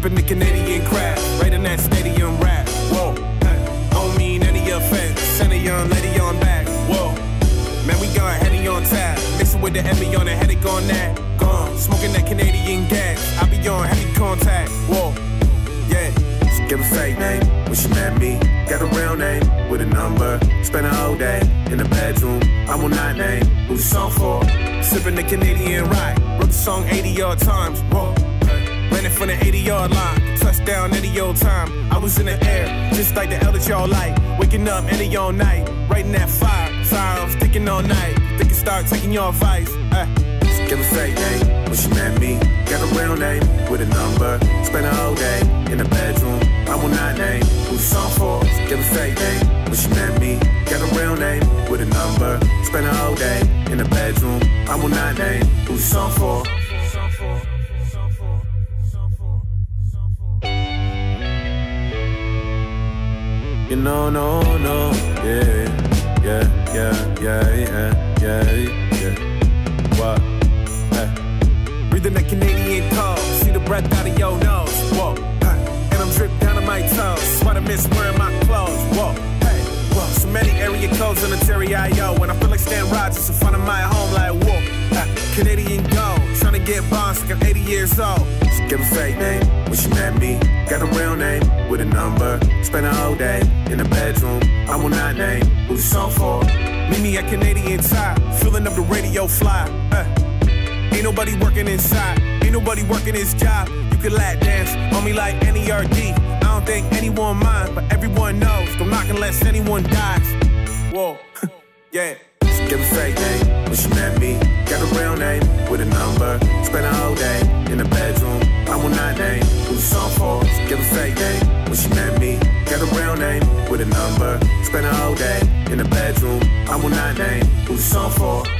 Yeah. Sipping the Canadian craft, right in that stadium rap. Whoa, don't mean any offense. Send a young lady on back. Whoa, man, we got Henny on tap. Mixing with the Emmy on the headache on that. Gone, smoking that Canadian gas. I be on heavy contact. Whoa, yeah. Give a fake name when she met me. Got a real name with a number. Spent a whole day in the bedroom. I will not name who the song for. Sipping the Canadian ride. Wrote the song 80 odd times. Whoa. It from the 80 yard line. Touchdown any old time. I was in the air, just like the elders y'all like. Waking up any all night. Writing that fire. I'm sticking all night. Thinking start taking your advice. Uh. Give a fake name when she met me. Got a real name with a number. Spent a whole day in the bedroom. I will not name who the song for. Give a fake name when she met me. Got a real name with a number. Spent a whole day in the bedroom. I will not name who the song for. Know, no, no, yeah, yeah, yeah, yeah, yeah, yeah, yeah. What? Hey. Breathing that Canadian cold, see the breath out of your nose. Whoa, hey. and I'm dripped down to my toes. Why I miss wearing my clothes. Whoa, hey, whoa. So many area codes on the Terry I.O. When I feel like Stan Rogers in front of my home, like whoa. Hey. Canadian gold, trying to get bonds like I'm 80 years old. She give a fake name when she met me. Got a real name with a number. Spent a whole day in the bedroom. I will not name who the song for. Meet me at Canadian Tire, filling up the radio fly. Uh. Ain't nobody working inside, ain't nobody working his job. You can lap dance on me like NERD. I don't think anyone mind, but everyone knows. Don't knock unless anyone dies. Whoa, yeah. She give a fake name when she met me. Got a real name with a number. Spend a whole day in the bedroom. I will not name who the song for. Give a fake name when she met me. Got a real name with a number. Spent a whole day in the bedroom. I will not name who the song for.